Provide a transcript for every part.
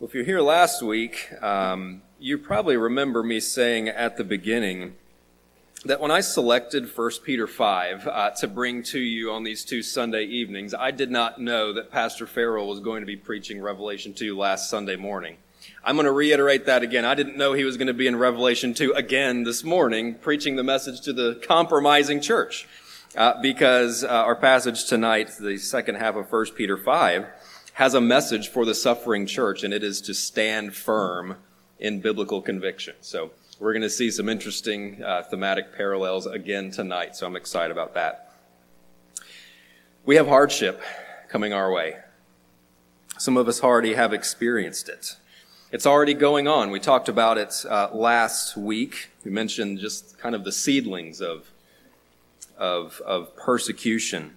Well, if you're here last week, um, you probably remember me saying at the beginning that when I selected 1 Peter 5 uh, to bring to you on these two Sunday evenings, I did not know that Pastor Farrell was going to be preaching Revelation 2 last Sunday morning. I'm going to reiterate that again. I didn't know he was going to be in Revelation 2 again this morning, preaching the message to the compromising church. Uh, because uh, our passage tonight, the second half of 1 Peter 5, has a message for the suffering church, and it is to stand firm in biblical conviction. So we're going to see some interesting uh, thematic parallels again tonight, so I'm excited about that. We have hardship coming our way. Some of us already have experienced it. It's already going on. We talked about it uh, last week. We mentioned just kind of the seedlings of, of, of persecution.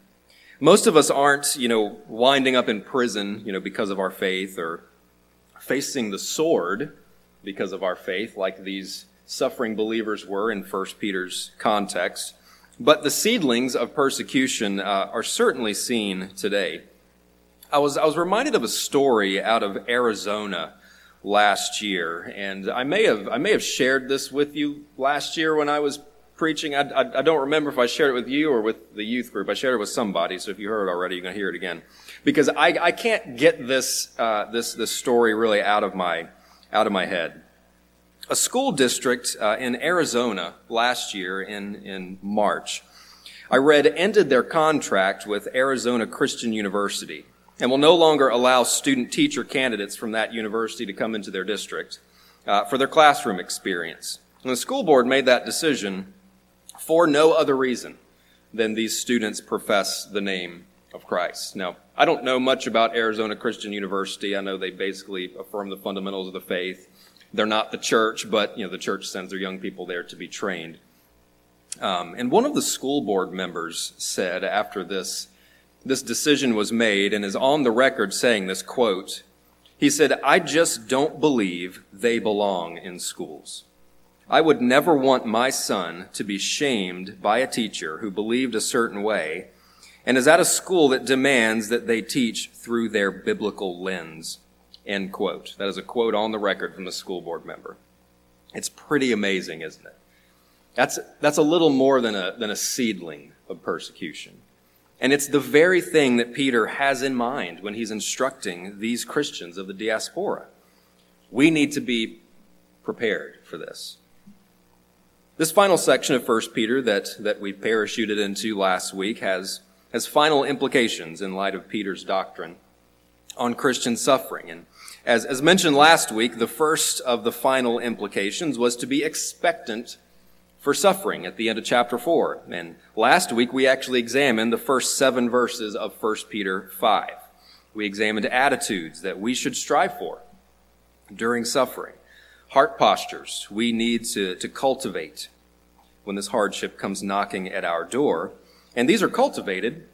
Most of us aren't, you know, winding up in prison, you know, because of our faith or facing the sword because of our faith, like these suffering believers were in 1 Peter's context. But the seedlings of persecution uh, are certainly seen today. I was, I was reminded of a story out of Arizona last year, and I may have, I may have shared this with you last year when I was preaching. I, I, I, don't remember if I shared it with you or with the youth group. I shared it with somebody, so if you heard it already, you're going to hear it again. Because I, I can't get this, uh, this, this story really out of my, out of my head. A school district uh, in Arizona last year in, in March, I read, ended their contract with Arizona Christian University and will no longer allow student teacher candidates from that university to come into their district uh, for their classroom experience. And the school board made that decision for no other reason than these students profess the name of Christ. Now, I don't know much about Arizona Christian University. I know they basically affirm the fundamentals of the faith. They're not the church, but you know the church sends their young people there to be trained. Um, and one of the school board members said after this this decision was made, and is on the record saying this quote. He said, "I just don't believe they belong in schools." I would never want my son to be shamed by a teacher who believed a certain way and is at a school that demands that they teach through their biblical lens. End quote. That is a quote on the record from the school board member. It's pretty amazing, isn't it? That's, that's a little more than a, than a seedling of persecution. And it's the very thing that Peter has in mind when he's instructing these Christians of the diaspora. We need to be prepared for this. This final section of 1 Peter that, that we parachuted into last week has, has final implications in light of Peter's doctrine on Christian suffering. And as, as mentioned last week, the first of the final implications was to be expectant for suffering at the end of chapter 4. And last week we actually examined the first seven verses of 1 Peter 5. We examined attitudes that we should strive for during suffering heart postures we need to, to cultivate when this hardship comes knocking at our door. And these are cultivated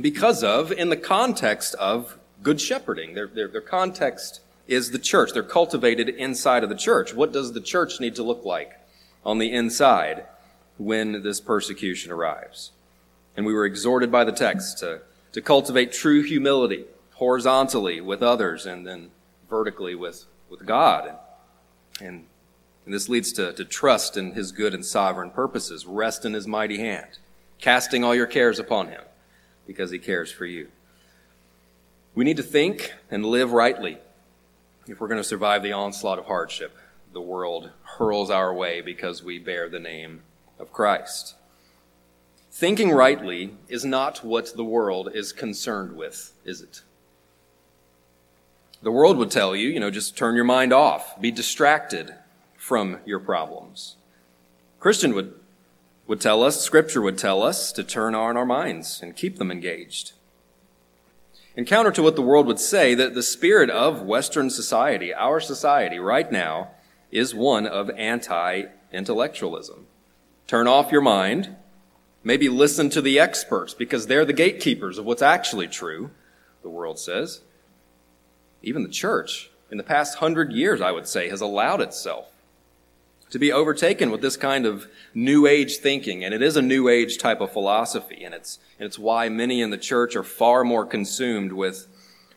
because of, in the context of good shepherding. Their, their, their context is the church. They're cultivated inside of the church. What does the church need to look like on the inside when this persecution arrives? And we were exhorted by the text to, to cultivate true humility horizontally with others and then vertically with, with God. And, and this leads to, to trust in his good and sovereign purposes, rest in his mighty hand, casting all your cares upon him because he cares for you. We need to think and live rightly if we're going to survive the onslaught of hardship the world hurls our way because we bear the name of Christ. Thinking rightly is not what the world is concerned with, is it? The world would tell you, you know, just turn your mind off, be distracted from your problems. Christian would, would tell us, Scripture would tell us to turn on our minds and keep them engaged. And counter to what the world would say, that the spirit of Western society, our society right now, is one of anti intellectualism. Turn off your mind, maybe listen to the experts because they're the gatekeepers of what's actually true, the world says. Even the church, in the past hundred years, I would say, has allowed itself to be overtaken with this kind of new age thinking. And it is a new age type of philosophy. And it's, and it's why many in the church are far more consumed with,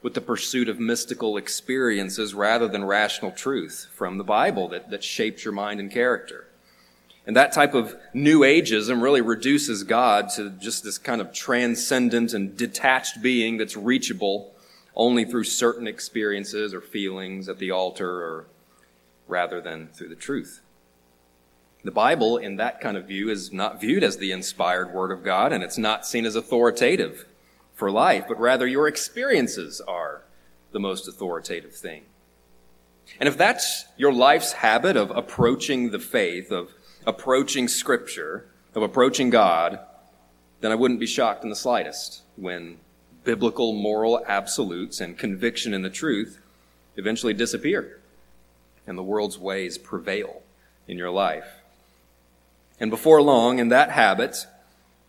with the pursuit of mystical experiences rather than rational truth from the Bible that, that shapes your mind and character. And that type of new ageism really reduces God to just this kind of transcendent and detached being that's reachable only through certain experiences or feelings at the altar or rather than through the truth. The Bible, in that kind of view, is not viewed as the inspired Word of God, and it's not seen as authoritative for life, but rather your experiences are the most authoritative thing. And if that's your life's habit of approaching the faith, of approaching Scripture, of approaching God, then I wouldn't be shocked in the slightest when biblical moral absolutes and conviction in the truth eventually disappear and the world's ways prevail in your life. And before long, in that habit,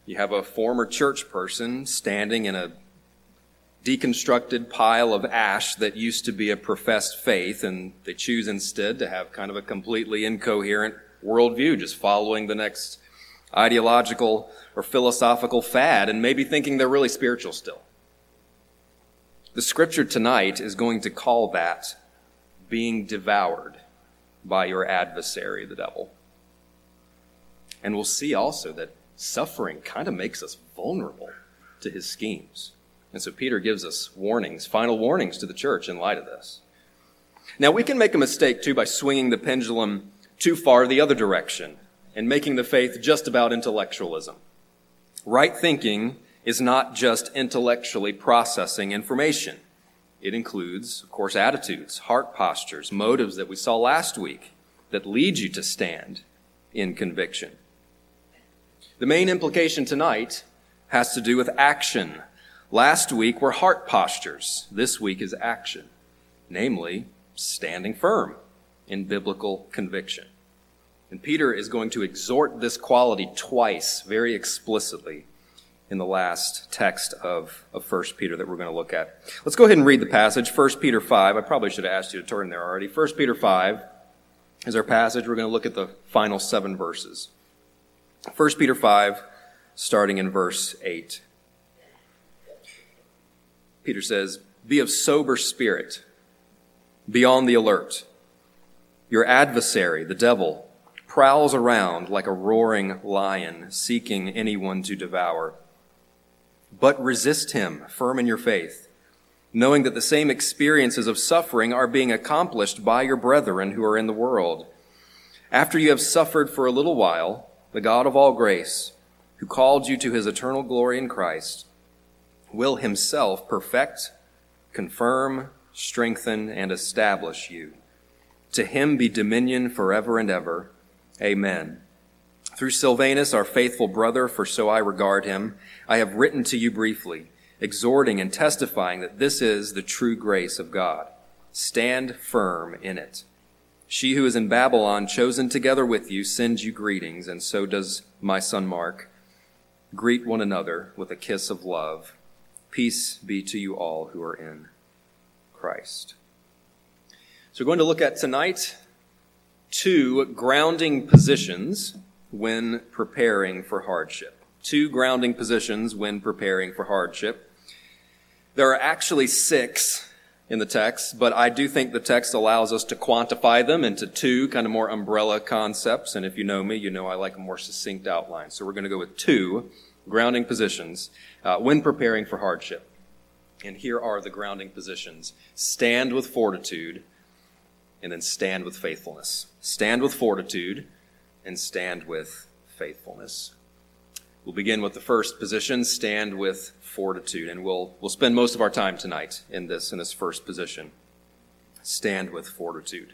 you have a former church person standing in a deconstructed pile of ash that used to be a professed faith, and they choose instead to have kind of a completely incoherent worldview, just following the next ideological or philosophical fad, and maybe thinking they're really spiritual still. The scripture tonight is going to call that being devoured by your adversary, the devil. And we'll see also that suffering kind of makes us vulnerable to his schemes. And so Peter gives us warnings, final warnings to the church in light of this. Now, we can make a mistake too by swinging the pendulum too far the other direction and making the faith just about intellectualism. Right thinking is not just intellectually processing information. It includes, of course, attitudes, heart postures, motives that we saw last week that lead you to stand in conviction. The main implication tonight has to do with action. Last week were heart postures. This week is action, namely standing firm in biblical conviction. And Peter is going to exhort this quality twice very explicitly in the last text of, of 1 Peter that we're going to look at. Let's go ahead and read the passage. 1 Peter 5. I probably should have asked you to turn there already. 1 Peter 5 is our passage. We're going to look at the final seven verses. 1 Peter 5, starting in verse 8. Peter says, Be of sober spirit, be on the alert. Your adversary, the devil, prowls around like a roaring lion, seeking anyone to devour. But resist him, firm in your faith, knowing that the same experiences of suffering are being accomplished by your brethren who are in the world. After you have suffered for a little while, the God of all grace, who called you to his eternal glory in Christ, will himself perfect, confirm, strengthen, and establish you. To him be dominion forever and ever. Amen. Through Silvanus, our faithful brother, for so I regard him, I have written to you briefly, exhorting and testifying that this is the true grace of God. Stand firm in it. She who is in Babylon, chosen together with you, sends you greetings, and so does my son Mark. Greet one another with a kiss of love. Peace be to you all who are in Christ. So we're going to look at tonight two grounding positions when preparing for hardship. Two grounding positions when preparing for hardship. There are actually six in the text, but I do think the text allows us to quantify them into two kind of more umbrella concepts. And if you know me, you know I like a more succinct outline. So we're going to go with two grounding positions uh, when preparing for hardship. And here are the grounding positions stand with fortitude, and then stand with faithfulness. Stand with fortitude, and stand with faithfulness. We'll begin with the first position, stand with fortitude, and we'll, we'll spend most of our time tonight in this, in this first position. Stand with fortitude.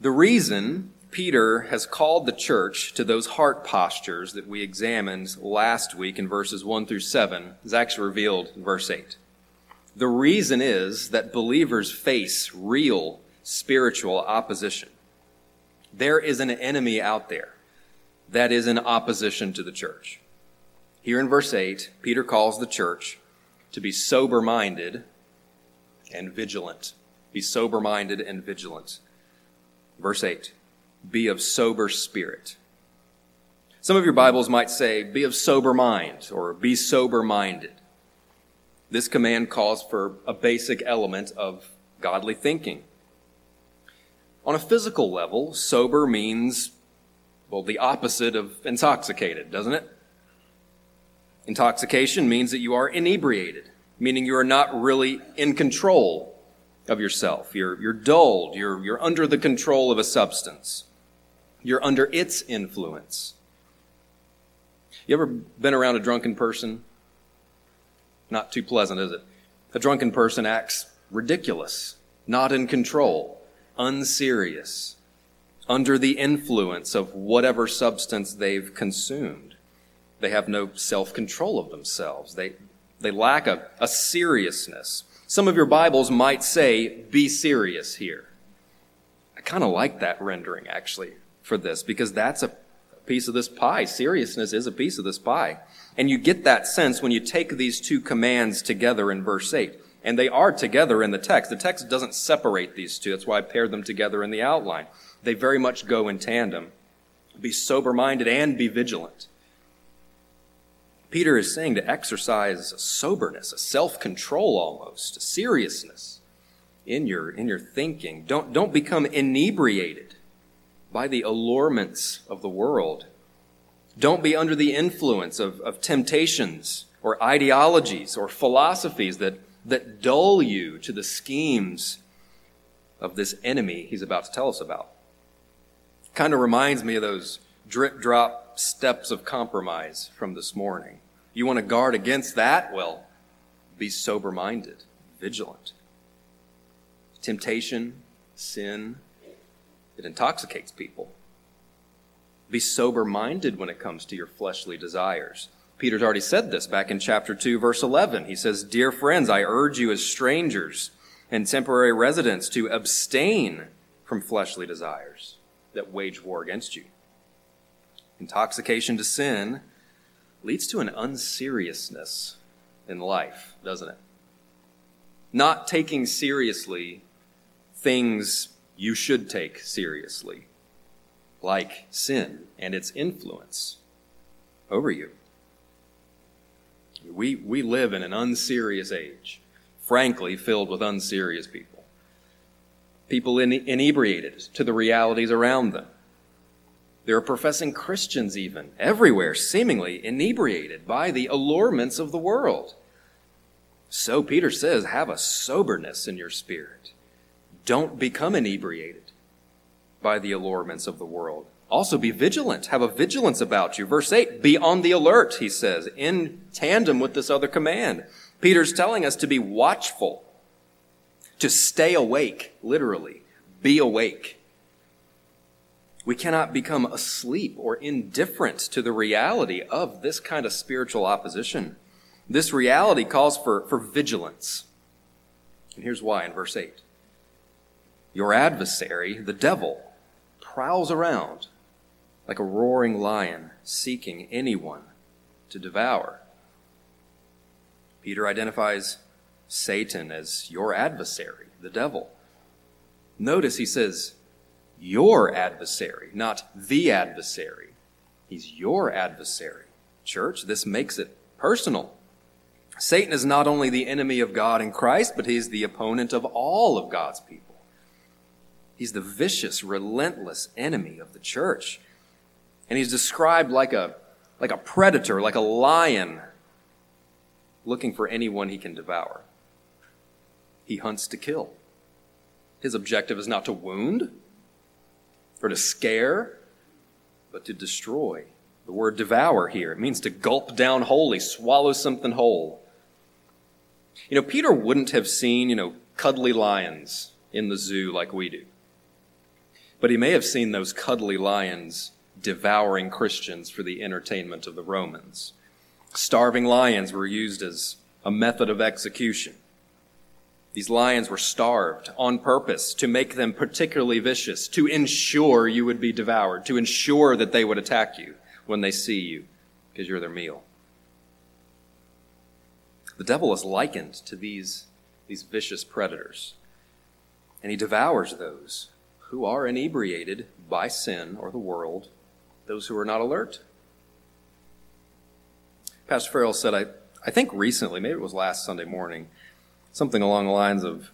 The reason Peter has called the church to those heart postures that we examined last week in verses 1 through 7 is actually revealed in verse 8. The reason is that believers face real spiritual opposition. There is an enemy out there that is in opposition to the church. Here in verse 8, Peter calls the church to be sober minded and vigilant. Be sober minded and vigilant. Verse 8, be of sober spirit. Some of your Bibles might say, be of sober mind or be sober minded. This command calls for a basic element of godly thinking. On a physical level, sober means, well, the opposite of intoxicated, doesn't it? Intoxication means that you are inebriated, meaning you are not really in control of yourself. You're, you're dulled. You're, you're under the control of a substance. You're under its influence. You ever been around a drunken person? Not too pleasant, is it? A drunken person acts ridiculous, not in control, unserious, under the influence of whatever substance they've consumed. They have no self control of themselves. They, they lack a, a seriousness. Some of your Bibles might say, be serious here. I kind of like that rendering, actually, for this, because that's a piece of this pie. Seriousness is a piece of this pie. And you get that sense when you take these two commands together in verse 8. And they are together in the text. The text doesn't separate these two. That's why I paired them together in the outline. They very much go in tandem. Be sober minded and be vigilant. Peter is saying to exercise a soberness, a self control almost, a seriousness in your, in your thinking. Don't, don't become inebriated by the allurements of the world. Don't be under the influence of, of temptations or ideologies or philosophies that, that dull you to the schemes of this enemy he's about to tell us about. Kind of reminds me of those drip drop steps of compromise from this morning. You want to guard against that? Well, be sober minded, vigilant. Temptation, sin, it intoxicates people. Be sober minded when it comes to your fleshly desires. Peter's already said this back in chapter 2, verse 11. He says, Dear friends, I urge you as strangers and temporary residents to abstain from fleshly desires that wage war against you. Intoxication to sin leads to an unseriousness in life, doesn't it? Not taking seriously things you should take seriously, like sin and its influence over you. We, we live in an unserious age, frankly, filled with unserious people. People inebriated to the realities around them. There are professing Christians, even, everywhere, seemingly inebriated by the allurements of the world. So Peter says, have a soberness in your spirit. Don't become inebriated by the allurements of the world. Also be vigilant. Have a vigilance about you. Verse 8, be on the alert, he says, in tandem with this other command. Peter's telling us to be watchful, to stay awake, literally. Be awake. We cannot become asleep or indifferent to the reality of this kind of spiritual opposition. This reality calls for, for vigilance. And here's why in verse 8. Your adversary, the devil, prowls around like a roaring lion seeking anyone to devour. Peter identifies Satan as your adversary, the devil. Notice he says, your adversary, not the adversary. He's your adversary. Church, this makes it personal. Satan is not only the enemy of God in Christ, but he's the opponent of all of God's people. He's the vicious, relentless enemy of the church. And he's described like a, like a predator, like a lion, looking for anyone he can devour. He hunts to kill. His objective is not to wound or to scare, but to destroy. The word devour here, it means to gulp down wholly, swallow something whole. You know, Peter wouldn't have seen, you know, cuddly lions in the zoo like we do. But he may have seen those cuddly lions devouring Christians for the entertainment of the Romans. Starving lions were used as a method of execution. These lions were starved on purpose to make them particularly vicious, to ensure you would be devoured, to ensure that they would attack you when they see you because you're their meal. The devil is likened to these, these vicious predators, and he devours those who are inebriated by sin or the world, those who are not alert. Pastor Farrell said, I, I think recently, maybe it was last Sunday morning, something along the lines of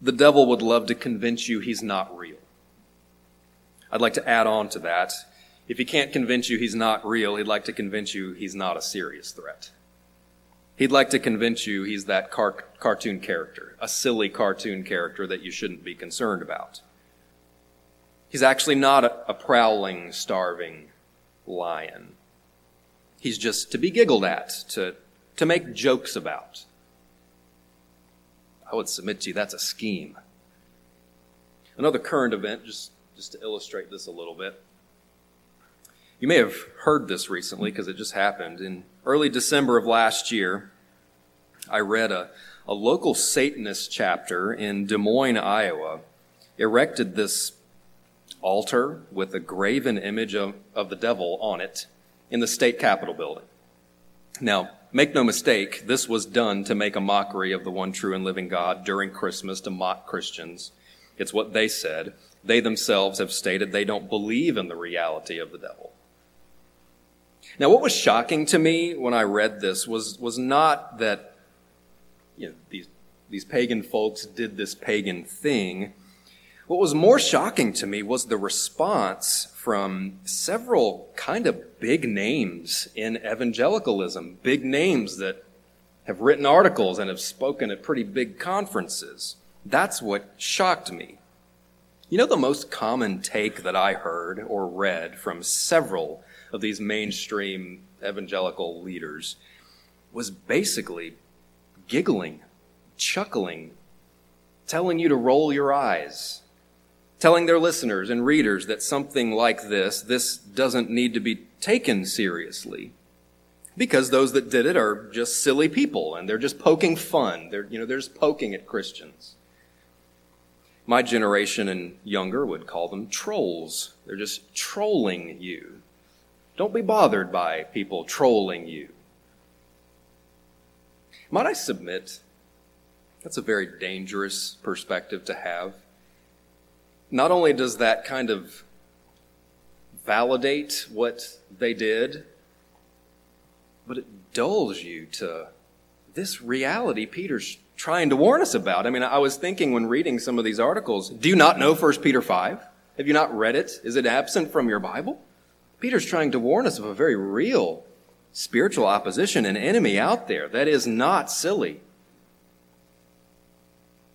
the devil would love to convince you he's not real. I'd like to add on to that. If he can't convince you he's not real, he'd like to convince you he's not a serious threat. He'd like to convince you he's that car- cartoon character, a silly cartoon character that you shouldn't be concerned about. He's actually not a, a prowling, starving lion. He's just to be giggled at, to, to make jokes about. I would submit to you that's a scheme. Another current event, just, just to illustrate this a little bit. You may have heard this recently because it just happened. In early December of last year, I read a, a local Satanist chapter in Des Moines, Iowa, erected this altar with a graven image of, of the devil on it in the state capitol building. Now, make no mistake, this was done to make a mockery of the one true and living God during Christmas to mock Christians. It's what they said. They themselves have stated they don't believe in the reality of the devil. Now, what was shocking to me when I read this was, was not that you know, these, these pagan folks did this pagan thing. What was more shocking to me was the response from several kind of big names in evangelicalism, big names that have written articles and have spoken at pretty big conferences. That's what shocked me. You know, the most common take that I heard or read from several of these mainstream evangelical leaders was basically giggling, chuckling, telling you to roll your eyes, telling their listeners and readers that something like this, this doesn't need to be taken seriously. Because those that did it are just silly people and they're just poking fun. They're, you know, they're just poking at Christians. My generation and younger would call them trolls. They're just trolling you. Don't be bothered by people trolling you. Might I submit? That's a very dangerous perspective to have not only does that kind of validate what they did, but it dulls you to this reality Peter's trying to warn us about. I mean, I was thinking when reading some of these articles, do you not know 1 Peter 5? Have you not read it? Is it absent from your Bible? Peter's trying to warn us of a very real spiritual opposition, an enemy out there that is not silly.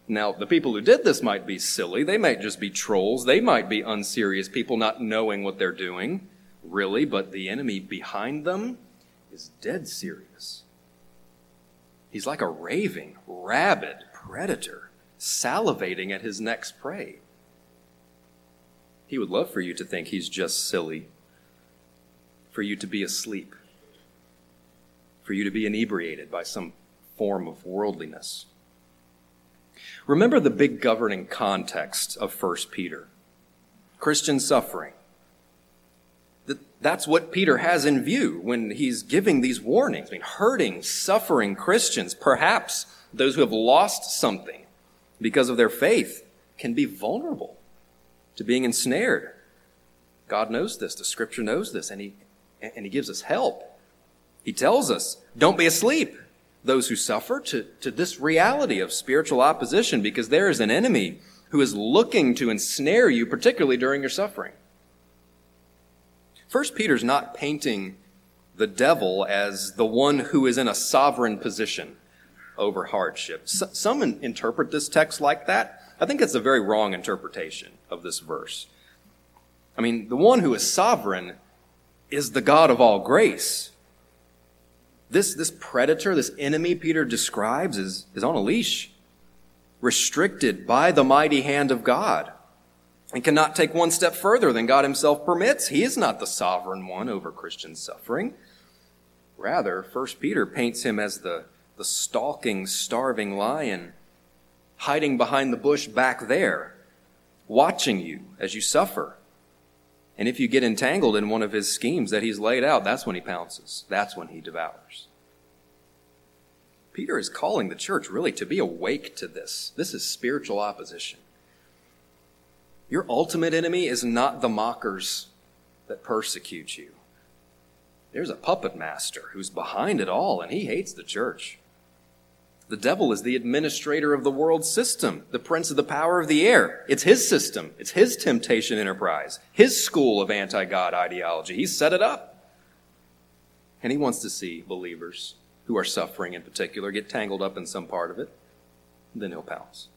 Now, the people who did this might be silly. They might just be trolls. They might be unserious people not knowing what they're doing, really, but the enemy behind them is dead serious. He's like a raving, rabid predator, salivating at his next prey. He would love for you to think he's just silly, for you to be asleep, for you to be inebriated by some form of worldliness. Remember the big governing context of 1 Peter Christian suffering. That's what Peter has in view when he's giving these warnings. I mean, hurting, suffering Christians, perhaps those who have lost something because of their faith, can be vulnerable to being ensnared. God knows this. The scripture knows this, and he, and he gives us help. He tells us, don't be asleep those who suffer to, to this reality of spiritual opposition because there is an enemy who is looking to ensnare you, particularly during your suffering. First Peter's not painting the devil as the one who is in a sovereign position over hardship. some interpret this text like that. I think it's a very wrong interpretation of this verse. I mean, the one who is sovereign is the God of all grace. This, this predator, this enemy Peter describes is, is on a leash, restricted by the mighty hand of God, and cannot take one step further than God himself permits. He is not the sovereign one over Christian suffering. Rather, First Peter paints him as the, the stalking, starving lion, hiding behind the bush back there, watching you as you suffer. And if you get entangled in one of his schemes that he's laid out, that's when he pounces. That's when he devours. Peter is calling the church really to be awake to this. This is spiritual opposition. Your ultimate enemy is not the mockers that persecute you. There's a puppet master who's behind it all, and he hates the church. The devil is the administrator of the world system, the prince of the power of the air. It's his system. It's his temptation enterprise, his school of anti God ideology. He set it up. And he wants to see believers who are suffering in particular get tangled up in some part of it. Then he'll pounce.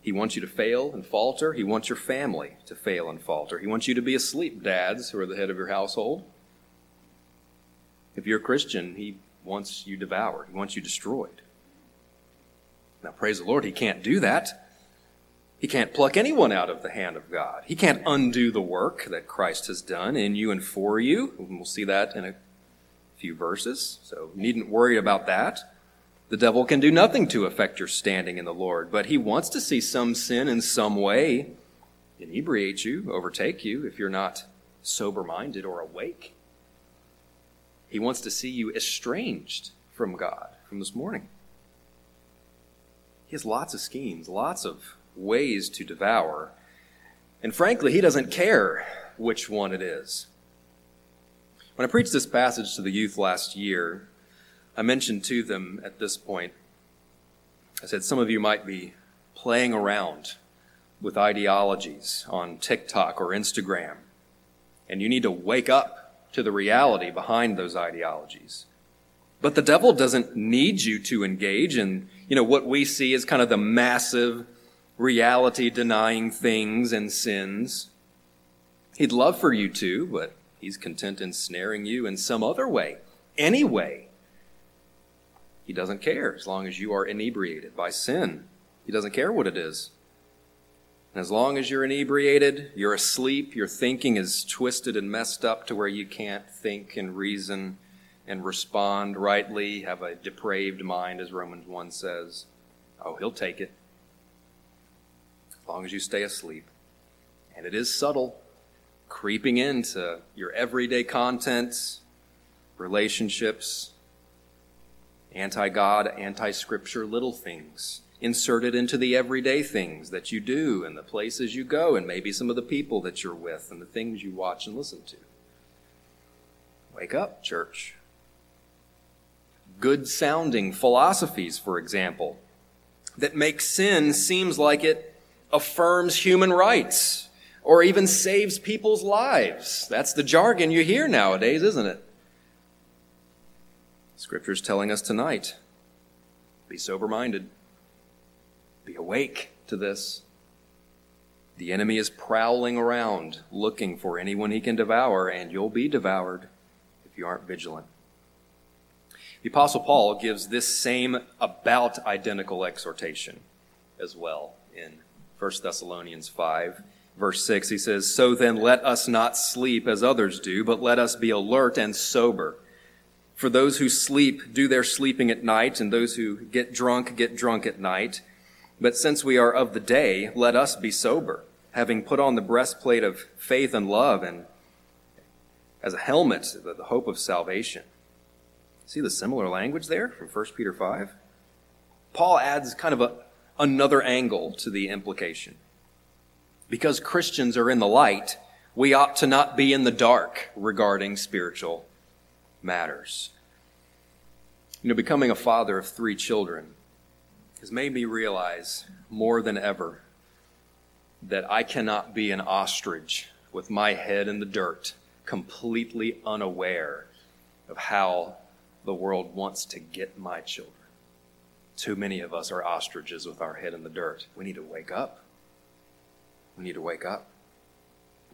He wants you to fail and falter. He wants your family to fail and falter. He wants you to be asleep, dads who are the head of your household. If you're a Christian, he wants you devoured, he wants you destroyed. Now, praise the Lord, he can't do that. He can't pluck anyone out of the hand of God. He can't undo the work that Christ has done in you and for you. we'll see that in a few verses, so needn't worry about that. The devil can do nothing to affect your standing in the Lord, but he wants to see some sin in some way inebriate you, overtake you, if you're not sober minded or awake. He wants to see you estranged from God from this morning. He has lots of schemes, lots of ways to devour. And frankly, he doesn't care which one it is. When I preached this passage to the youth last year, I mentioned to them at this point, I said, some of you might be playing around with ideologies on TikTok or Instagram, and you need to wake up to the reality behind those ideologies. But the devil doesn't need you to engage in, you know, what we see as kind of the massive reality denying things and sins. He'd love for you to, but he's content in snaring you in some other way, any way. He doesn't care as long as you are inebriated by sin. He doesn't care what it is. And as long as you're inebriated, you're asleep, your thinking is twisted and messed up to where you can't think and reason and respond rightly, have a depraved mind, as Romans 1 says, oh, he'll take it. As long as you stay asleep. And it is subtle, creeping into your everyday contents, relationships, anti God, anti Scripture little things inserted into the everyday things that you do and the places you go and maybe some of the people that you're with and the things you watch and listen to. Wake up, church. Good sounding philosophies, for example, that make sin seems like it affirms human rights or even saves people's lives. That's the jargon you hear nowadays, isn't it? Scripture's telling us tonight be sober minded. Be awake to this. The enemy is prowling around looking for anyone he can devour, and you'll be devoured if you aren't vigilant. The Apostle Paul gives this same about identical exhortation as well in 1 Thessalonians 5, verse 6. He says, So then let us not sleep as others do, but let us be alert and sober. For those who sleep do their sleeping at night, and those who get drunk get drunk at night. But since we are of the day, let us be sober, having put on the breastplate of faith and love, and as a helmet, the hope of salvation. See the similar language there from 1 Peter 5? Paul adds kind of a, another angle to the implication. Because Christians are in the light, we ought to not be in the dark regarding spiritual matters. You know, becoming a father of three children has made me realize more than ever that I cannot be an ostrich with my head in the dirt, completely unaware of how the world wants to get my children. Too many of us are ostriches with our head in the dirt. We need to wake up. We need to wake up.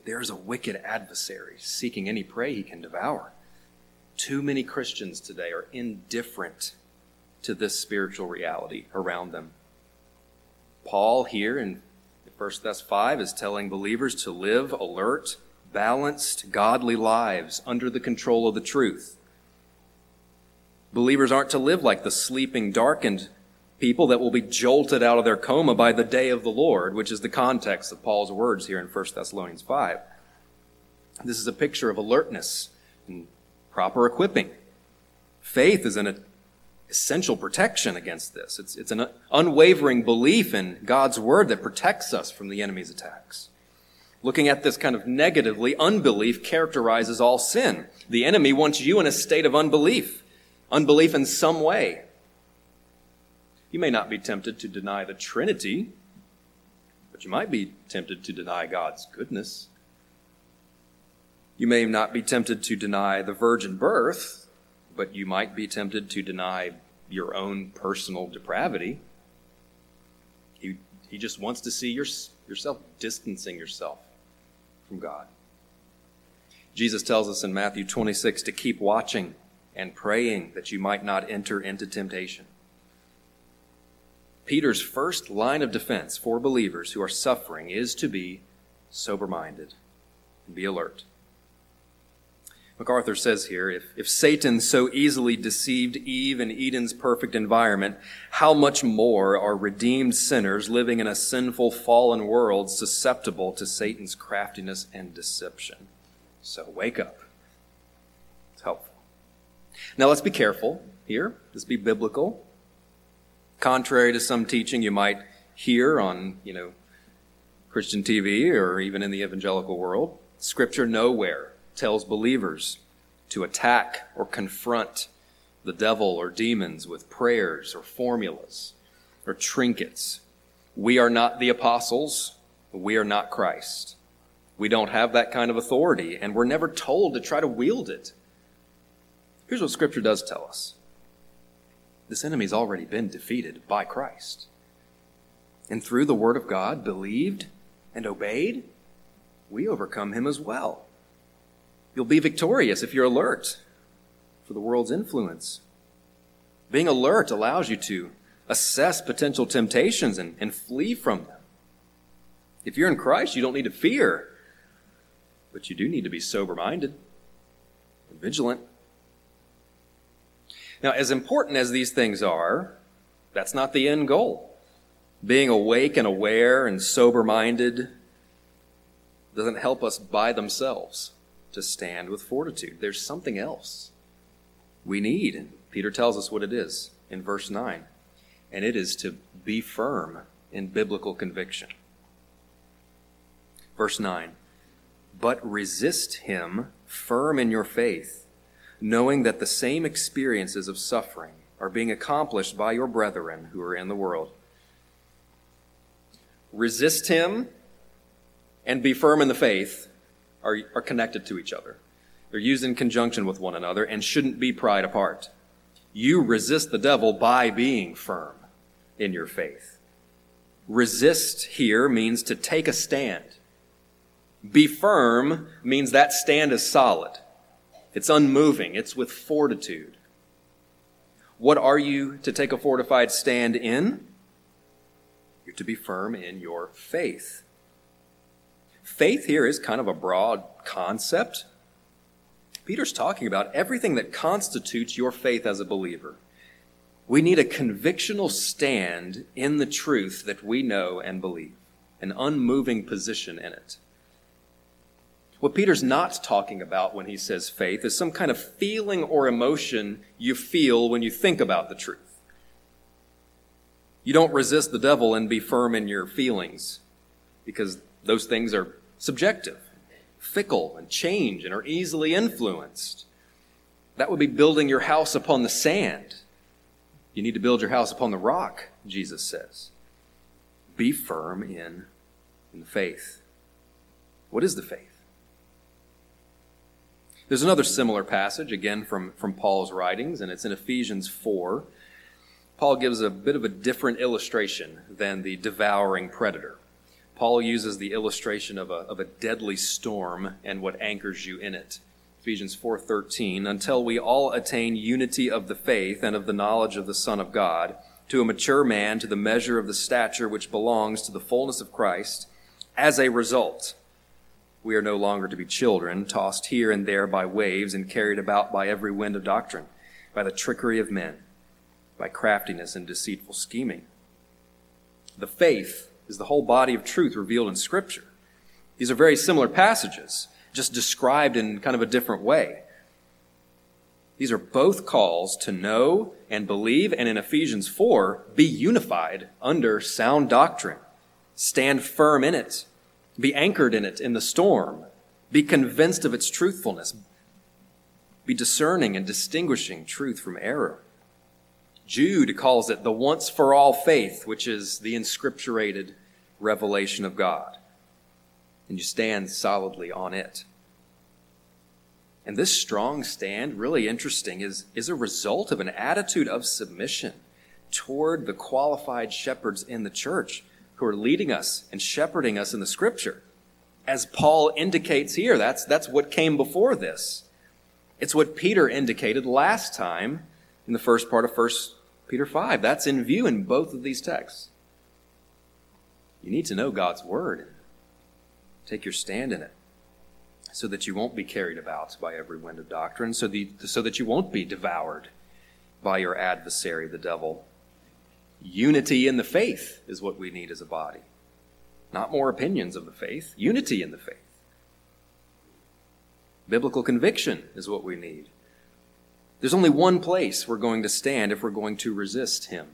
There is a wicked adversary seeking any prey he can devour. Too many Christians today are indifferent to this spiritual reality around them. Paul here in 1 Thess 5 is telling believers to live alert, balanced, godly lives under the control of the truth. Believers aren't to live like the sleeping, darkened people that will be jolted out of their coma by the day of the Lord, which is the context of Paul's words here in 1 Thessalonians 5. This is a picture of alertness and proper equipping. Faith is in an essential protection against this. It's, it's an unwavering belief in God's word that protects us from the enemy's attacks. Looking at this kind of negatively, unbelief characterizes all sin. The enemy wants you in a state of unbelief, unbelief in some way. You may not be tempted to deny the Trinity, but you might be tempted to deny God's goodness. You may not be tempted to deny the virgin birth, but you might be tempted to deny your own personal depravity. He, he just wants to see your, yourself distancing yourself from God. Jesus tells us in Matthew 26 to keep watching and praying that you might not enter into temptation. Peter's first line of defense for believers who are suffering is to be sober minded and be alert. MacArthur says here if, if Satan so easily deceived Eve in Eden's perfect environment, how much more are redeemed sinners living in a sinful, fallen world susceptible to Satan's craftiness and deception? So wake up. It's helpful. Now let's be careful here. Let's be biblical. Contrary to some teaching you might hear on, you know, Christian TV or even in the evangelical world, Scripture nowhere tells believers to attack or confront the devil or demons with prayers or formulas or trinkets. We are not the apostles. We are not Christ. We don't have that kind of authority, and we're never told to try to wield it. Here's what Scripture does tell us this enemy's already been defeated by Christ. And through the Word of God, believed and obeyed, we overcome him as well. You'll be victorious if you're alert for the world's influence. Being alert allows you to assess potential temptations and, and flee from them. If you're in Christ, you don't need to fear, but you do need to be sober minded and vigilant. Now, as important as these things are, that's not the end goal. Being awake and aware and sober minded doesn't help us by themselves to stand with fortitude. There's something else we need. And Peter tells us what it is in verse 9. And it is to be firm in biblical conviction. Verse 9. But resist him firm in your faith, knowing that the same experiences of suffering are being accomplished by your brethren who are in the world. Resist him and be firm in the faith are, are connected to each other. They're used in conjunction with one another and shouldn't be pried apart. You resist the devil by being firm in your faith. Resist here means to take a stand. Be firm means that stand is solid. It's unmoving. It's with fortitude. What are you to take a fortified stand in? You're to be firm in your faith. Faith here is kind of a broad concept. Peter's talking about everything that constitutes your faith as a believer. We need a convictional stand in the truth that we know and believe, an unmoving position in it. What Peter's not talking about when he says faith is some kind of feeling or emotion you feel when you think about the truth. You don't resist the devil and be firm in your feelings because those things are subjective, fickle, and change and are easily influenced. That would be building your house upon the sand. You need to build your house upon the rock, Jesus says. Be firm in, in the faith. What is the faith? There's another similar passage, again from, from Paul's writings, and it's in Ephesians 4. Paul gives a bit of a different illustration than the devouring predator. Paul uses the illustration of a, of a deadly storm and what anchors you in it. Ephesians 4:13 until we all attain unity of the faith and of the knowledge of the Son of God to a mature man to the measure of the stature which belongs to the fullness of Christ as a result we are no longer to be children tossed here and there by waves and carried about by every wind of doctrine by the trickery of men by craftiness and deceitful scheming the faith is the whole body of truth revealed in Scripture. These are very similar passages, just described in kind of a different way. These are both calls to know and believe, and in Ephesians 4, be unified under sound doctrine. Stand firm in it. Be anchored in it in the storm. Be convinced of its truthfulness. Be discerning and distinguishing truth from error. Jude calls it the once for all faith, which is the inscripturated revelation of God. And you stand solidly on it. And this strong stand, really interesting, is, is a result of an attitude of submission toward the qualified shepherds in the church who are leading us and shepherding us in the scripture. As Paul indicates here, that's, that's what came before this. It's what Peter indicated last time in the first part of 1 Peter 5. That's in view in both of these texts. You need to know God's word. Take your stand in it so that you won't be carried about by every wind of doctrine, so, the, so that you won't be devoured by your adversary, the devil. Unity in the faith is what we need as a body. Not more opinions of the faith, unity in the faith. Biblical conviction is what we need. There's only one place we're going to stand if we're going to resist him.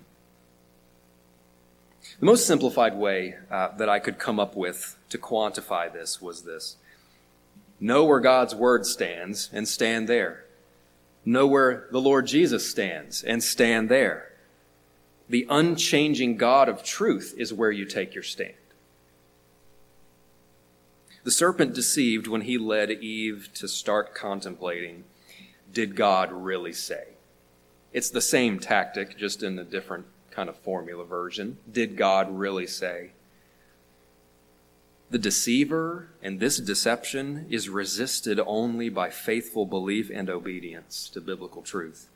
The most simplified way uh, that I could come up with to quantify this was this Know where God's word stands and stand there. Know where the Lord Jesus stands and stand there. The unchanging God of truth is where you take your stand. The serpent deceived when he led Eve to start contemplating did God really say? It's the same tactic, just in a different kind of formula version. Did God really say? The deceiver and this deception is resisted only by faithful belief and obedience to biblical truth,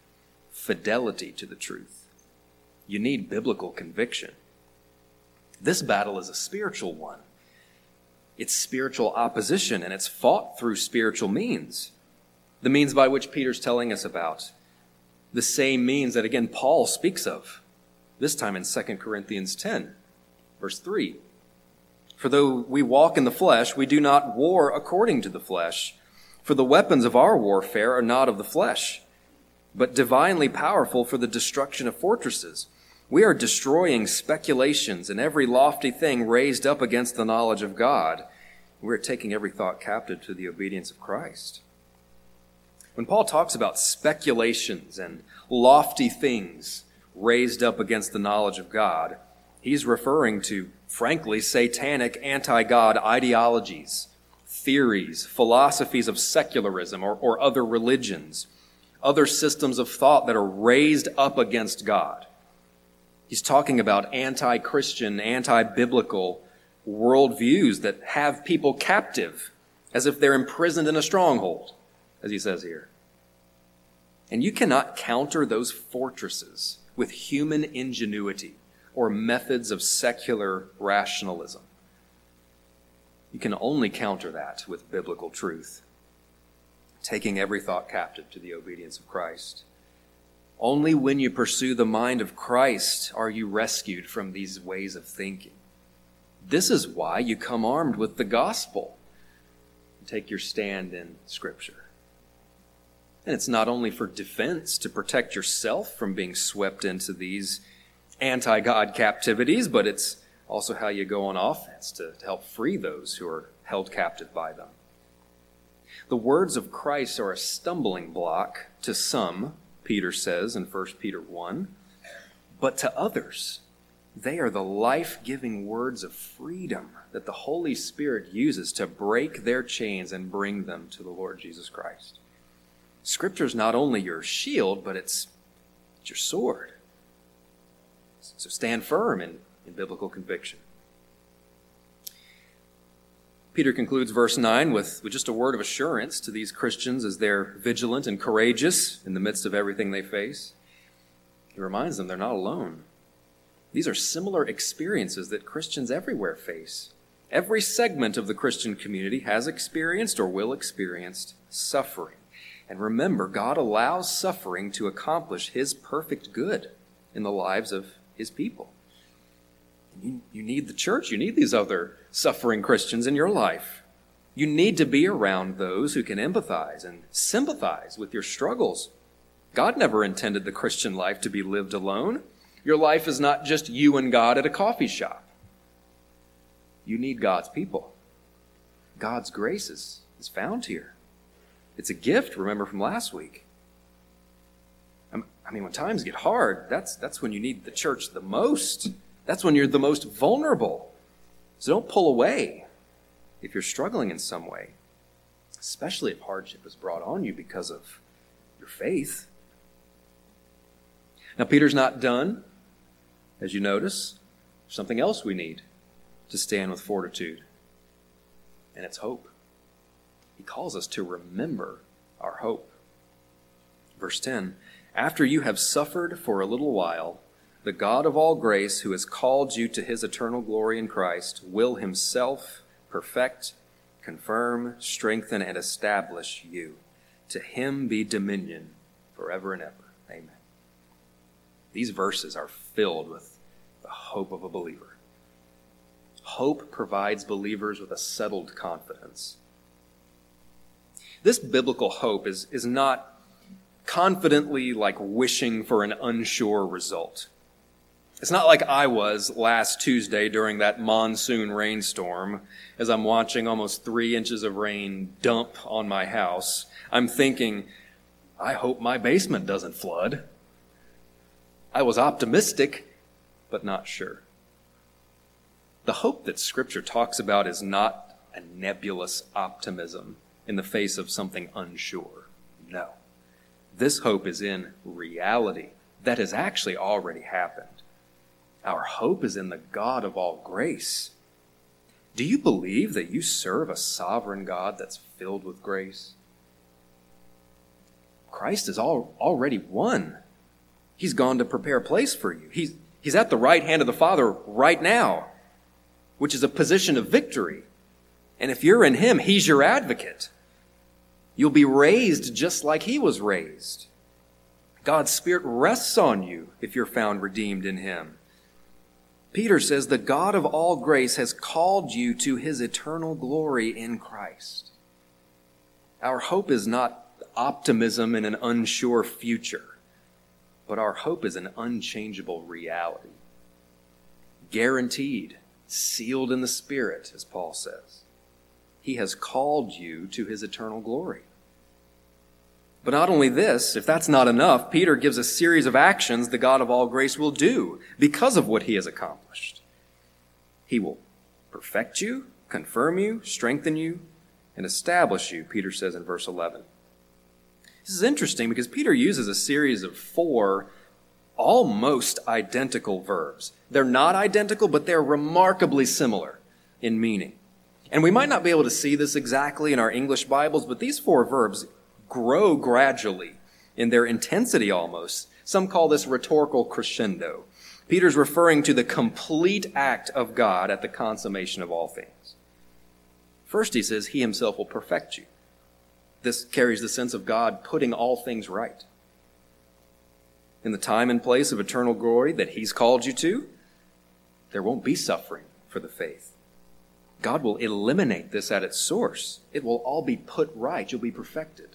fidelity to the truth. You need biblical conviction. This battle is a spiritual one. It's spiritual opposition, and it's fought through spiritual means. The means by which Peter's telling us about. The same means that, again, Paul speaks of, this time in 2 Corinthians 10, verse 3. For though we walk in the flesh, we do not war according to the flesh. For the weapons of our warfare are not of the flesh, but divinely powerful for the destruction of fortresses. We are destroying speculations and every lofty thing raised up against the knowledge of God. We're taking every thought captive to the obedience of Christ. When Paul talks about speculations and lofty things raised up against the knowledge of God, he's referring to frankly, satanic anti God ideologies, theories, philosophies of secularism or, or other religions, other systems of thought that are raised up against God. He's talking about anti Christian, anti biblical worldviews that have people captive as if they're imprisoned in a stronghold, as he says here. And you cannot counter those fortresses with human ingenuity or methods of secular rationalism. You can only counter that with biblical truth, taking every thought captive to the obedience of Christ. Only when you pursue the mind of Christ are you rescued from these ways of thinking. This is why you come armed with the gospel and take your stand in Scripture. And it's not only for defense to protect yourself from being swept into these anti God captivities, but it's also how you go on offense to, to help free those who are held captive by them. The words of Christ are a stumbling block to some, Peter says in 1 Peter 1, but to others, they are the life giving words of freedom that the Holy Spirit uses to break their chains and bring them to the Lord Jesus Christ. Scripture is not only your shield, but it's, it's your sword. So stand firm in, in biblical conviction. Peter concludes verse 9 with, with just a word of assurance to these Christians as they're vigilant and courageous in the midst of everything they face. He reminds them they're not alone. These are similar experiences that Christians everywhere face. Every segment of the Christian community has experienced or will experience suffering. And remember, God allows suffering to accomplish His perfect good in the lives of his people. You, you need the church. You need these other suffering Christians in your life. You need to be around those who can empathize and sympathize with your struggles. God never intended the Christian life to be lived alone. Your life is not just you and God at a coffee shop. You need God's people. God's grace is, is found here. It's a gift, remember from last week. I mean, when times get hard, that's, that's when you need the church the most. That's when you're the most vulnerable. So don't pull away if you're struggling in some way, especially if hardship is brought on you because of your faith. Now, Peter's not done, as you notice. There's something else we need to stand with fortitude, and it's hope. He calls us to remember our hope. Verse 10 After you have suffered for a little while, the God of all grace, who has called you to his eternal glory in Christ, will himself perfect, confirm, strengthen, and establish you. To him be dominion forever and ever. Amen. These verses are filled with the hope of a believer. Hope provides believers with a settled confidence. This biblical hope is, is not confidently like wishing for an unsure result. It's not like I was last Tuesday during that monsoon rainstorm as I'm watching almost three inches of rain dump on my house. I'm thinking, I hope my basement doesn't flood. I was optimistic, but not sure. The hope that Scripture talks about is not a nebulous optimism in the face of something unsure. No. This hope is in reality that has actually already happened. Our hope is in the God of all grace. Do you believe that you serve a sovereign God that's filled with grace? Christ all, already won. He's gone to prepare a place for you. He's, he's at the right hand of the Father right now, which is a position of victory. And if you're in Him, He's your advocate. You'll be raised just like He was raised. God's Spirit rests on you if you're found redeemed in Him. Peter says, The God of all grace has called you to his eternal glory in Christ. Our hope is not optimism in an unsure future, but our hope is an unchangeable reality. Guaranteed, sealed in the Spirit, as Paul says. He has called you to his eternal glory. But not only this, if that's not enough, Peter gives a series of actions the God of all grace will do because of what he has accomplished. He will perfect you, confirm you, strengthen you, and establish you, Peter says in verse 11. This is interesting because Peter uses a series of four almost identical verbs. They're not identical, but they're remarkably similar in meaning. And we might not be able to see this exactly in our English Bibles, but these four verbs grow gradually in their intensity almost. Some call this rhetorical crescendo. Peter's referring to the complete act of God at the consummation of all things. First, he says, He himself will perfect you. This carries the sense of God putting all things right. In the time and place of eternal glory that He's called you to, there won't be suffering for the faith. God will eliminate this at its source. It will all be put right. You'll be perfected.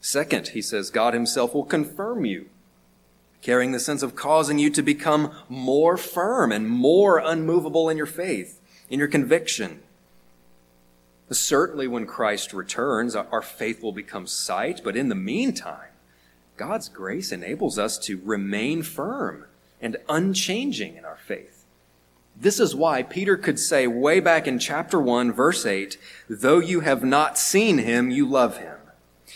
Second, he says, God himself will confirm you, carrying the sense of causing you to become more firm and more unmovable in your faith, in your conviction. Certainly, when Christ returns, our faith will become sight, but in the meantime, God's grace enables us to remain firm and unchanging in our faith. This is why Peter could say way back in chapter 1, verse 8, though you have not seen him, you love him.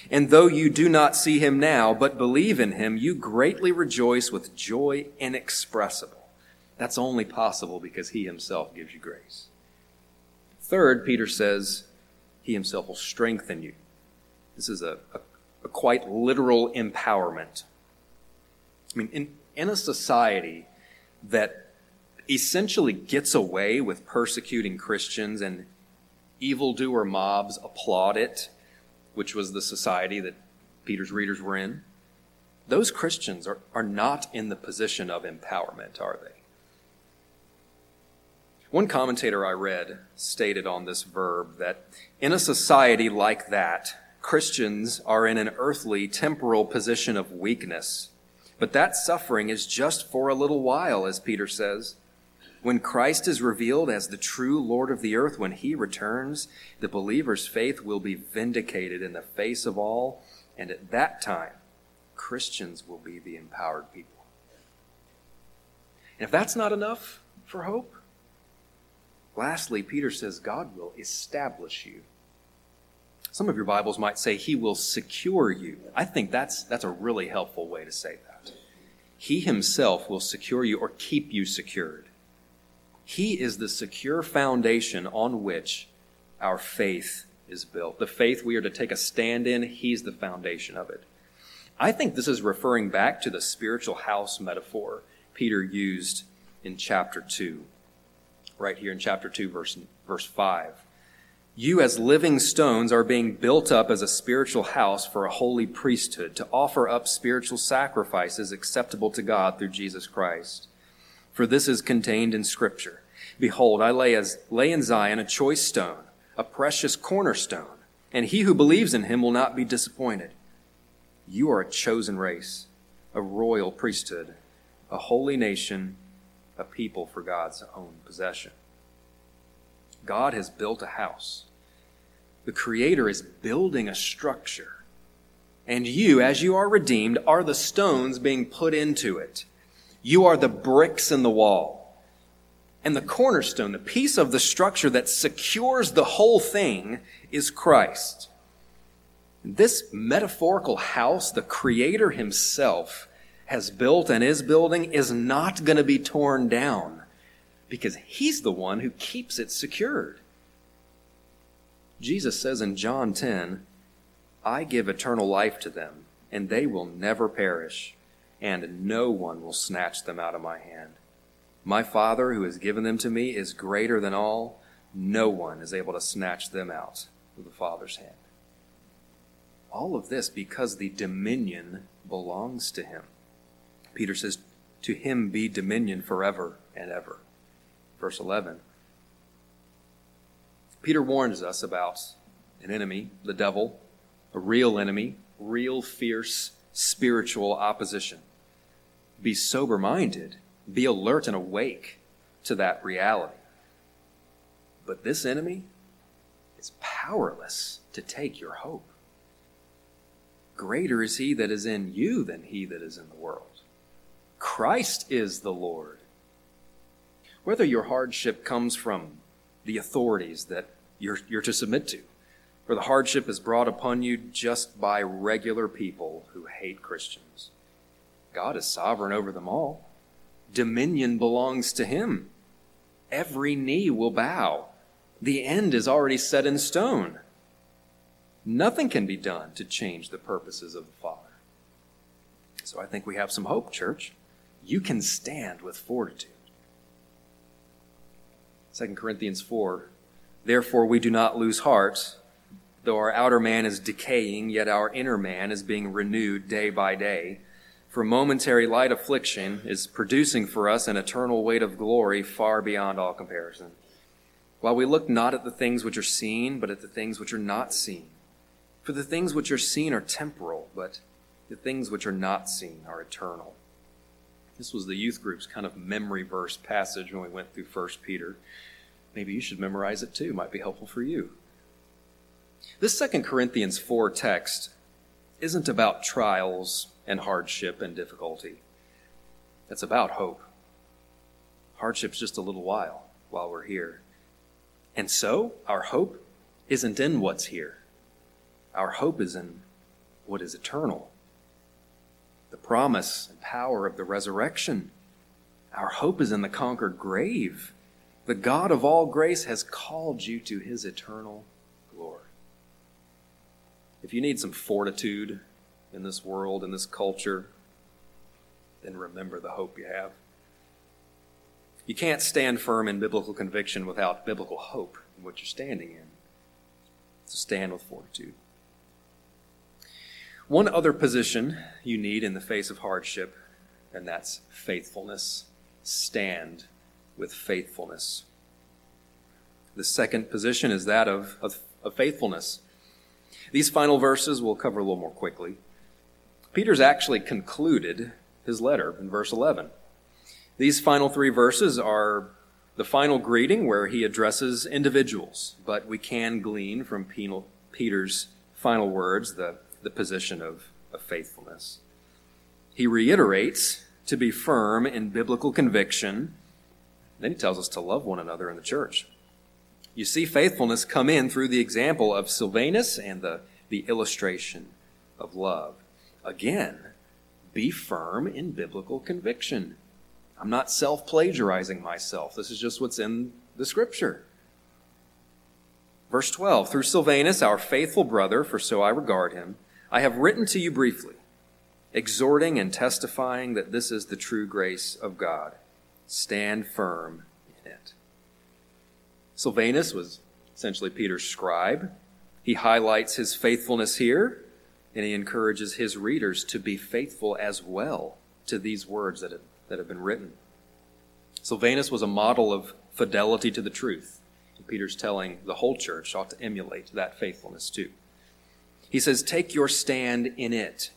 And though you do not see him now, but believe in him, you greatly rejoice with joy inexpressible. That's only possible because he himself gives you grace. Third, Peter says, he himself will strengthen you. This is a, a, a quite literal empowerment. I mean, in, in a society that essentially gets away with persecuting Christians and evildoer mobs applaud it which was the society that Peter's readers were in, those Christians are, are not in the position of empowerment, are they? One commentator I read stated on this verb that in a society like that, Christians are in an earthly, temporal position of weakness. But that suffering is just for a little while, as Peter says. When Christ is revealed as the true Lord of the earth, when he returns, the believer's faith will be vindicated in the face of all, and at that time, Christians will be the empowered people. And if that's not enough for hope, lastly, Peter says God will establish you. Some of your Bibles might say he will secure you. I think that's, that's a really helpful way to say that. He himself will secure you or keep you secured. He is the secure foundation on which our faith is built. The faith we are to take a stand in, He's the foundation of it. I think this is referring back to the spiritual house metaphor Peter used in chapter 2, right here in chapter 2, verse, verse 5. You, as living stones, are being built up as a spiritual house for a holy priesthood to offer up spiritual sacrifices acceptable to God through Jesus Christ. For this is contained in Scripture. Behold, I lay, as, lay in Zion a choice stone, a precious cornerstone, and he who believes in him will not be disappointed. You are a chosen race, a royal priesthood, a holy nation, a people for God's own possession. God has built a house. The Creator is building a structure. And you, as you are redeemed, are the stones being put into it. You are the bricks in the wall. And the cornerstone, the piece of the structure that secures the whole thing, is Christ. This metaphorical house, the Creator Himself has built and is building, is not going to be torn down because he's the one who keeps it secured. Jesus says in John 10, I give eternal life to them, and they will never perish, and no one will snatch them out of my hand. My Father, who has given them to me, is greater than all. No one is able to snatch them out of the Father's hand. All of this because the dominion belongs to him. Peter says, To him be dominion forever and ever verse 11. Peter warns us about an enemy, the devil, a real enemy, real fierce spiritual opposition. Be sober minded, be alert and awake to that reality. But this enemy is powerless to take your hope. Greater is he that is in you than he that is in the world. Christ is the Lord whether your hardship comes from the authorities that you're, you're to submit to, or the hardship is brought upon you just by regular people who hate Christians. God is sovereign over them all. Dominion belongs to Him. Every knee will bow. The end is already set in stone. Nothing can be done to change the purposes of the Father. So I think we have some hope, church. You can stand with fortitude. 2 Corinthians 4. Therefore, we do not lose heart. Though our outer man is decaying, yet our inner man is being renewed day by day. For momentary light affliction is producing for us an eternal weight of glory far beyond all comparison. While we look not at the things which are seen, but at the things which are not seen. For the things which are seen are temporal, but the things which are not seen are eternal. This was the youth group's kind of memory verse passage when we went through 1 Peter. Maybe you should memorize it too. It might be helpful for you. This 2 Corinthians 4 text isn't about trials and hardship and difficulty. It's about hope. Hardship's just a little while while we're here. And so, our hope isn't in what's here. Our hope is in what is eternal the promise and power of the resurrection. Our hope is in the conquered grave. The God of all grace has called you to his eternal glory. If you need some fortitude in this world, in this culture, then remember the hope you have. You can't stand firm in biblical conviction without biblical hope in what you're standing in. So stand with fortitude. One other position you need in the face of hardship, and that's faithfulness. Stand with faithfulness. The second position is that of, of, of faithfulness. These final verses we'll cover a little more quickly. Peter's actually concluded his letter in verse 11. These final three verses are the final greeting where he addresses individuals, but we can glean from Peter's final words the, the position of, of faithfulness. He reiterates to be firm in biblical conviction. Then he tells us to love one another in the church. You see faithfulness come in through the example of Silvanus and the, the illustration of love. Again, be firm in biblical conviction. I'm not self plagiarizing myself. This is just what's in the scripture. Verse 12 Through Silvanus, our faithful brother, for so I regard him, I have written to you briefly, exhorting and testifying that this is the true grace of God. Stand firm in it. Silvanus was essentially Peter's scribe. He highlights his faithfulness here, and he encourages his readers to be faithful as well to these words that have, that have been written. Silvanus was a model of fidelity to the truth. And Peter's telling the whole church ought to emulate that faithfulness too. He says, Take your stand in it.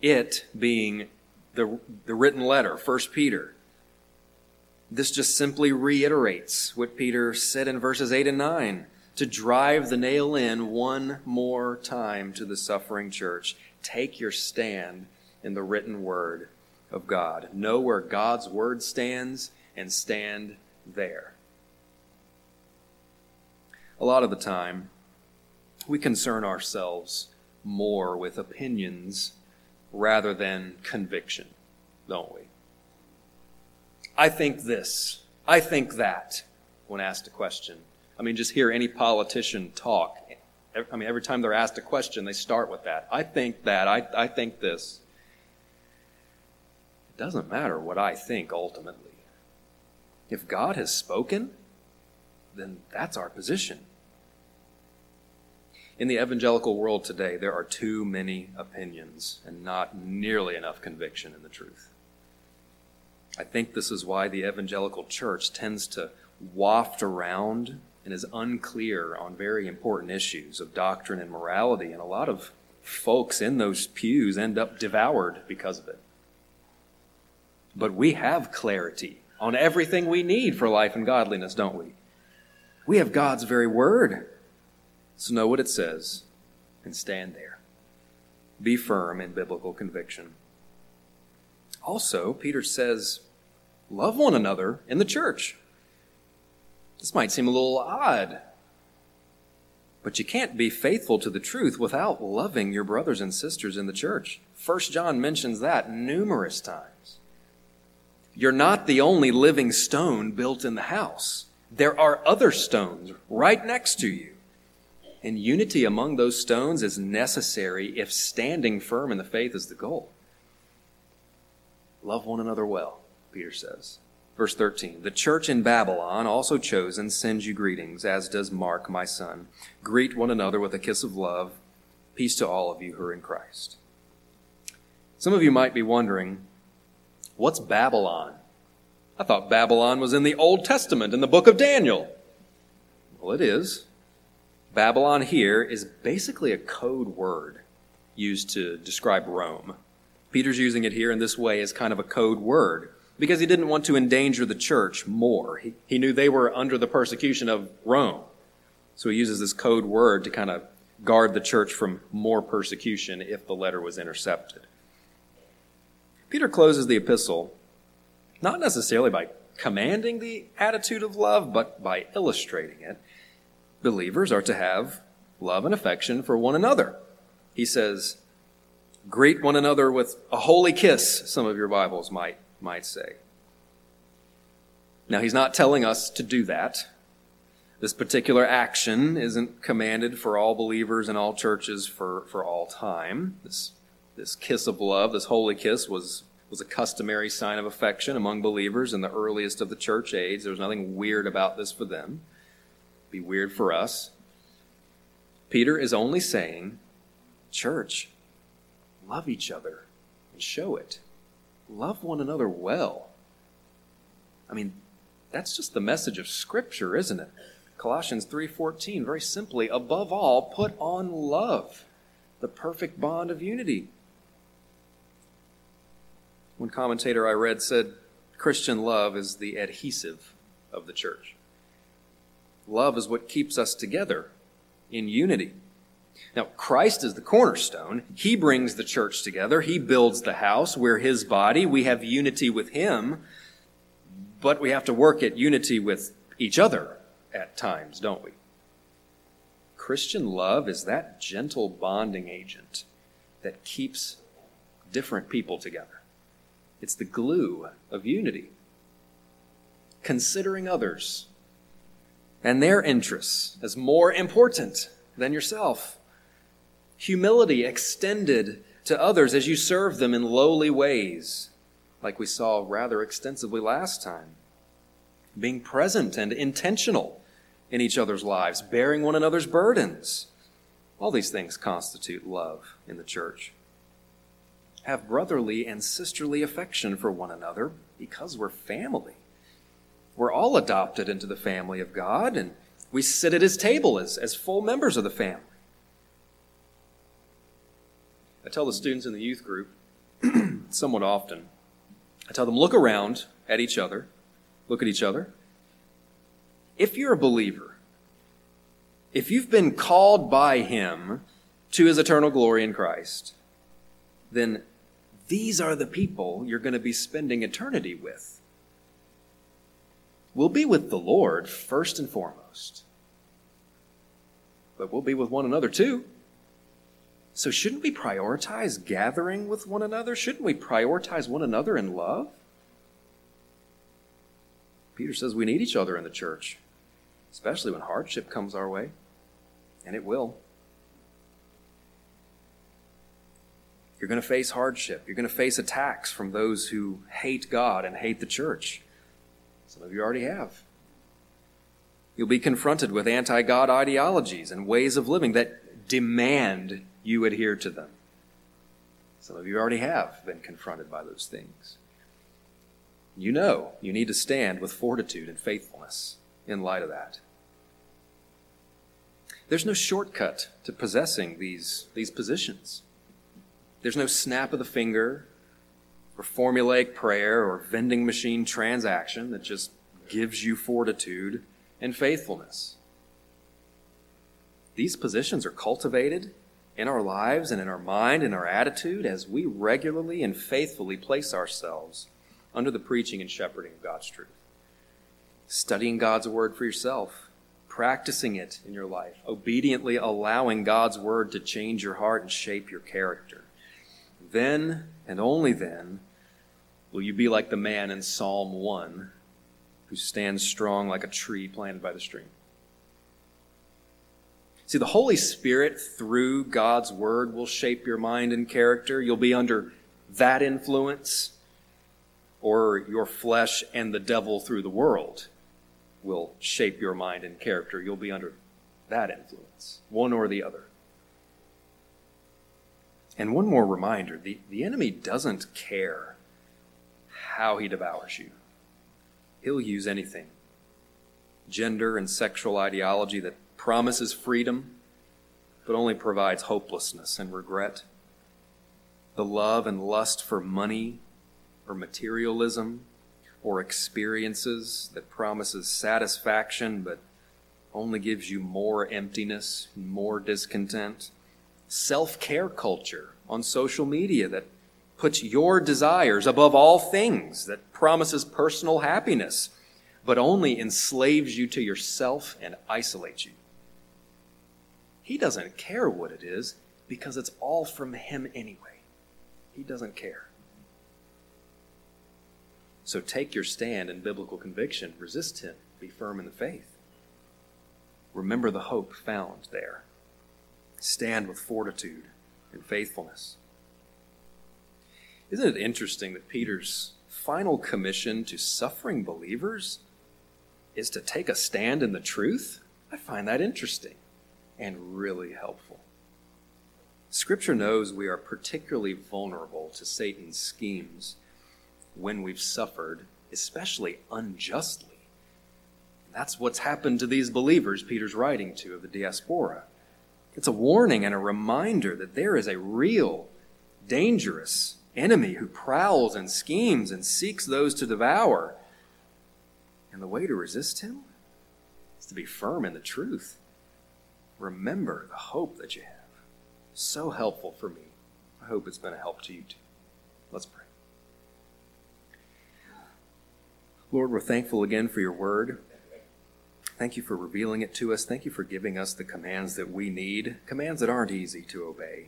It being the, the written letter, 1 Peter. This just simply reiterates what Peter said in verses 8 and 9 to drive the nail in one more time to the suffering church. Take your stand in the written word of God. Know where God's word stands and stand there. A lot of the time, we concern ourselves more with opinions rather than conviction, don't we? I think this. I think that when asked a question. I mean, just hear any politician talk. I mean, every time they're asked a question, they start with that. I think that. I, I think this. It doesn't matter what I think ultimately. If God has spoken, then that's our position. In the evangelical world today, there are too many opinions and not nearly enough conviction in the truth. I think this is why the evangelical church tends to waft around and is unclear on very important issues of doctrine and morality, and a lot of folks in those pews end up devoured because of it. But we have clarity on everything we need for life and godliness, don't we? We have God's very word. So know what it says and stand there. Be firm in biblical conviction. Also, Peter says, love one another in the church. This might seem a little odd, but you can't be faithful to the truth without loving your brothers and sisters in the church. First John mentions that numerous times. You're not the only living stone built in the house. There are other stones right next to you. And unity among those stones is necessary if standing firm in the faith is the goal. Love one another well, Peter says. Verse 13 The church in Babylon, also chosen, sends you greetings, as does Mark, my son. Greet one another with a kiss of love. Peace to all of you who are in Christ. Some of you might be wondering What's Babylon? I thought Babylon was in the Old Testament, in the book of Daniel. Well, it is. Babylon here is basically a code word used to describe Rome. Peter's using it here in this way as kind of a code word because he didn't want to endanger the church more. He, he knew they were under the persecution of Rome. So he uses this code word to kind of guard the church from more persecution if the letter was intercepted. Peter closes the epistle not necessarily by commanding the attitude of love, but by illustrating it. Believers are to have love and affection for one another. He says, Greet one another with a holy kiss, some of your Bibles might, might say. Now, he's not telling us to do that. This particular action isn't commanded for all believers in all churches for, for all time. This this kiss of love, this holy kiss, was, was a customary sign of affection among believers in the earliest of the church age. There was nothing weird about this for them. It'd be weird for us. Peter is only saying, Church, love each other and show it. Love one another well. I mean, that's just the message of Scripture, isn't it? Colossians 3:14 very simply above all put on love the perfect bond of unity one commentator I read said Christian love is the adhesive of the church. Love is what keeps us together in unity. Now, Christ is the cornerstone. He brings the church together. He builds the house. We're his body. We have unity with him, but we have to work at unity with each other at times, don't we? Christian love is that gentle bonding agent that keeps different people together. It's the glue of unity. Considering others and their interests as more important than yourself. Humility extended to others as you serve them in lowly ways, like we saw rather extensively last time. Being present and intentional in each other's lives, bearing one another's burdens. All these things constitute love in the church. Have brotherly and sisterly affection for one another because we're family. We're all adopted into the family of God, and we sit at his table as, as full members of the family. I tell the students in the youth group somewhat often, I tell them, look around at each other, look at each other. If you're a believer, if you've been called by him to his eternal glory in Christ, then these are the people you're going to be spending eternity with we'll be with the Lord first and foremost. But we'll be with one another too. So, shouldn't we prioritize gathering with one another? Shouldn't we prioritize one another in love? Peter says we need each other in the church, especially when hardship comes our way, and it will. You're going to face hardship. You're going to face attacks from those who hate God and hate the church. Some of you already have. You'll be confronted with anti God ideologies and ways of living that demand you adhere to them. Some of you already have been confronted by those things. You know you need to stand with fortitude and faithfulness in light of that. There's no shortcut to possessing these, these positions. There's no snap of the finger or formulaic prayer or vending machine transaction that just gives you fortitude and faithfulness. These positions are cultivated in our lives and in our mind and our attitude as we regularly and faithfully place ourselves under the preaching and shepherding of God's truth. Studying God's word for yourself, practicing it in your life, obediently allowing God's word to change your heart and shape your character. Then and only then Will you be like the man in Psalm 1 who stands strong like a tree planted by the stream? See, the Holy Spirit, through God's Word, will shape your mind and character. You'll be under that influence, or your flesh and the devil through the world will shape your mind and character. You'll be under that influence, one or the other. And one more reminder the, the enemy doesn't care how he devours you. He'll use anything gender and sexual ideology that promises freedom but only provides hopelessness and regret. The love and lust for money or materialism or experiences that promises satisfaction but only gives you more emptiness, more discontent. Self care culture on social media that puts your desires above all things, that promises personal happiness, but only enslaves you to yourself and isolates you. He doesn't care what it is because it's all from Him anyway. He doesn't care. So take your stand in biblical conviction, resist Him, be firm in the faith. Remember the hope found there. Stand with fortitude and faithfulness. Isn't it interesting that Peter's final commission to suffering believers is to take a stand in the truth? I find that interesting and really helpful. Scripture knows we are particularly vulnerable to Satan's schemes when we've suffered, especially unjustly. That's what's happened to these believers Peter's writing to of the diaspora. It's a warning and a reminder that there is a real, dangerous, enemy who prowls and schemes and seeks those to devour. And the way to resist him is to be firm in the truth. Remember the hope that you have. So helpful for me. I hope it's been a help to you too. Let's pray. Lord, we're thankful again for your word. Thank you for revealing it to us. Thank you for giving us the commands that we need, commands that aren't easy to obey,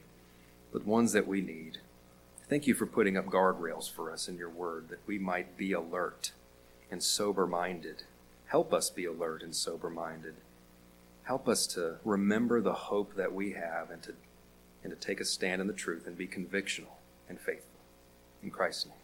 but ones that we need. Thank you for putting up guardrails for us in your word that we might be alert and sober minded. Help us be alert and sober minded. Help us to remember the hope that we have and to, and to take a stand in the truth and be convictional and faithful. In Christ's name.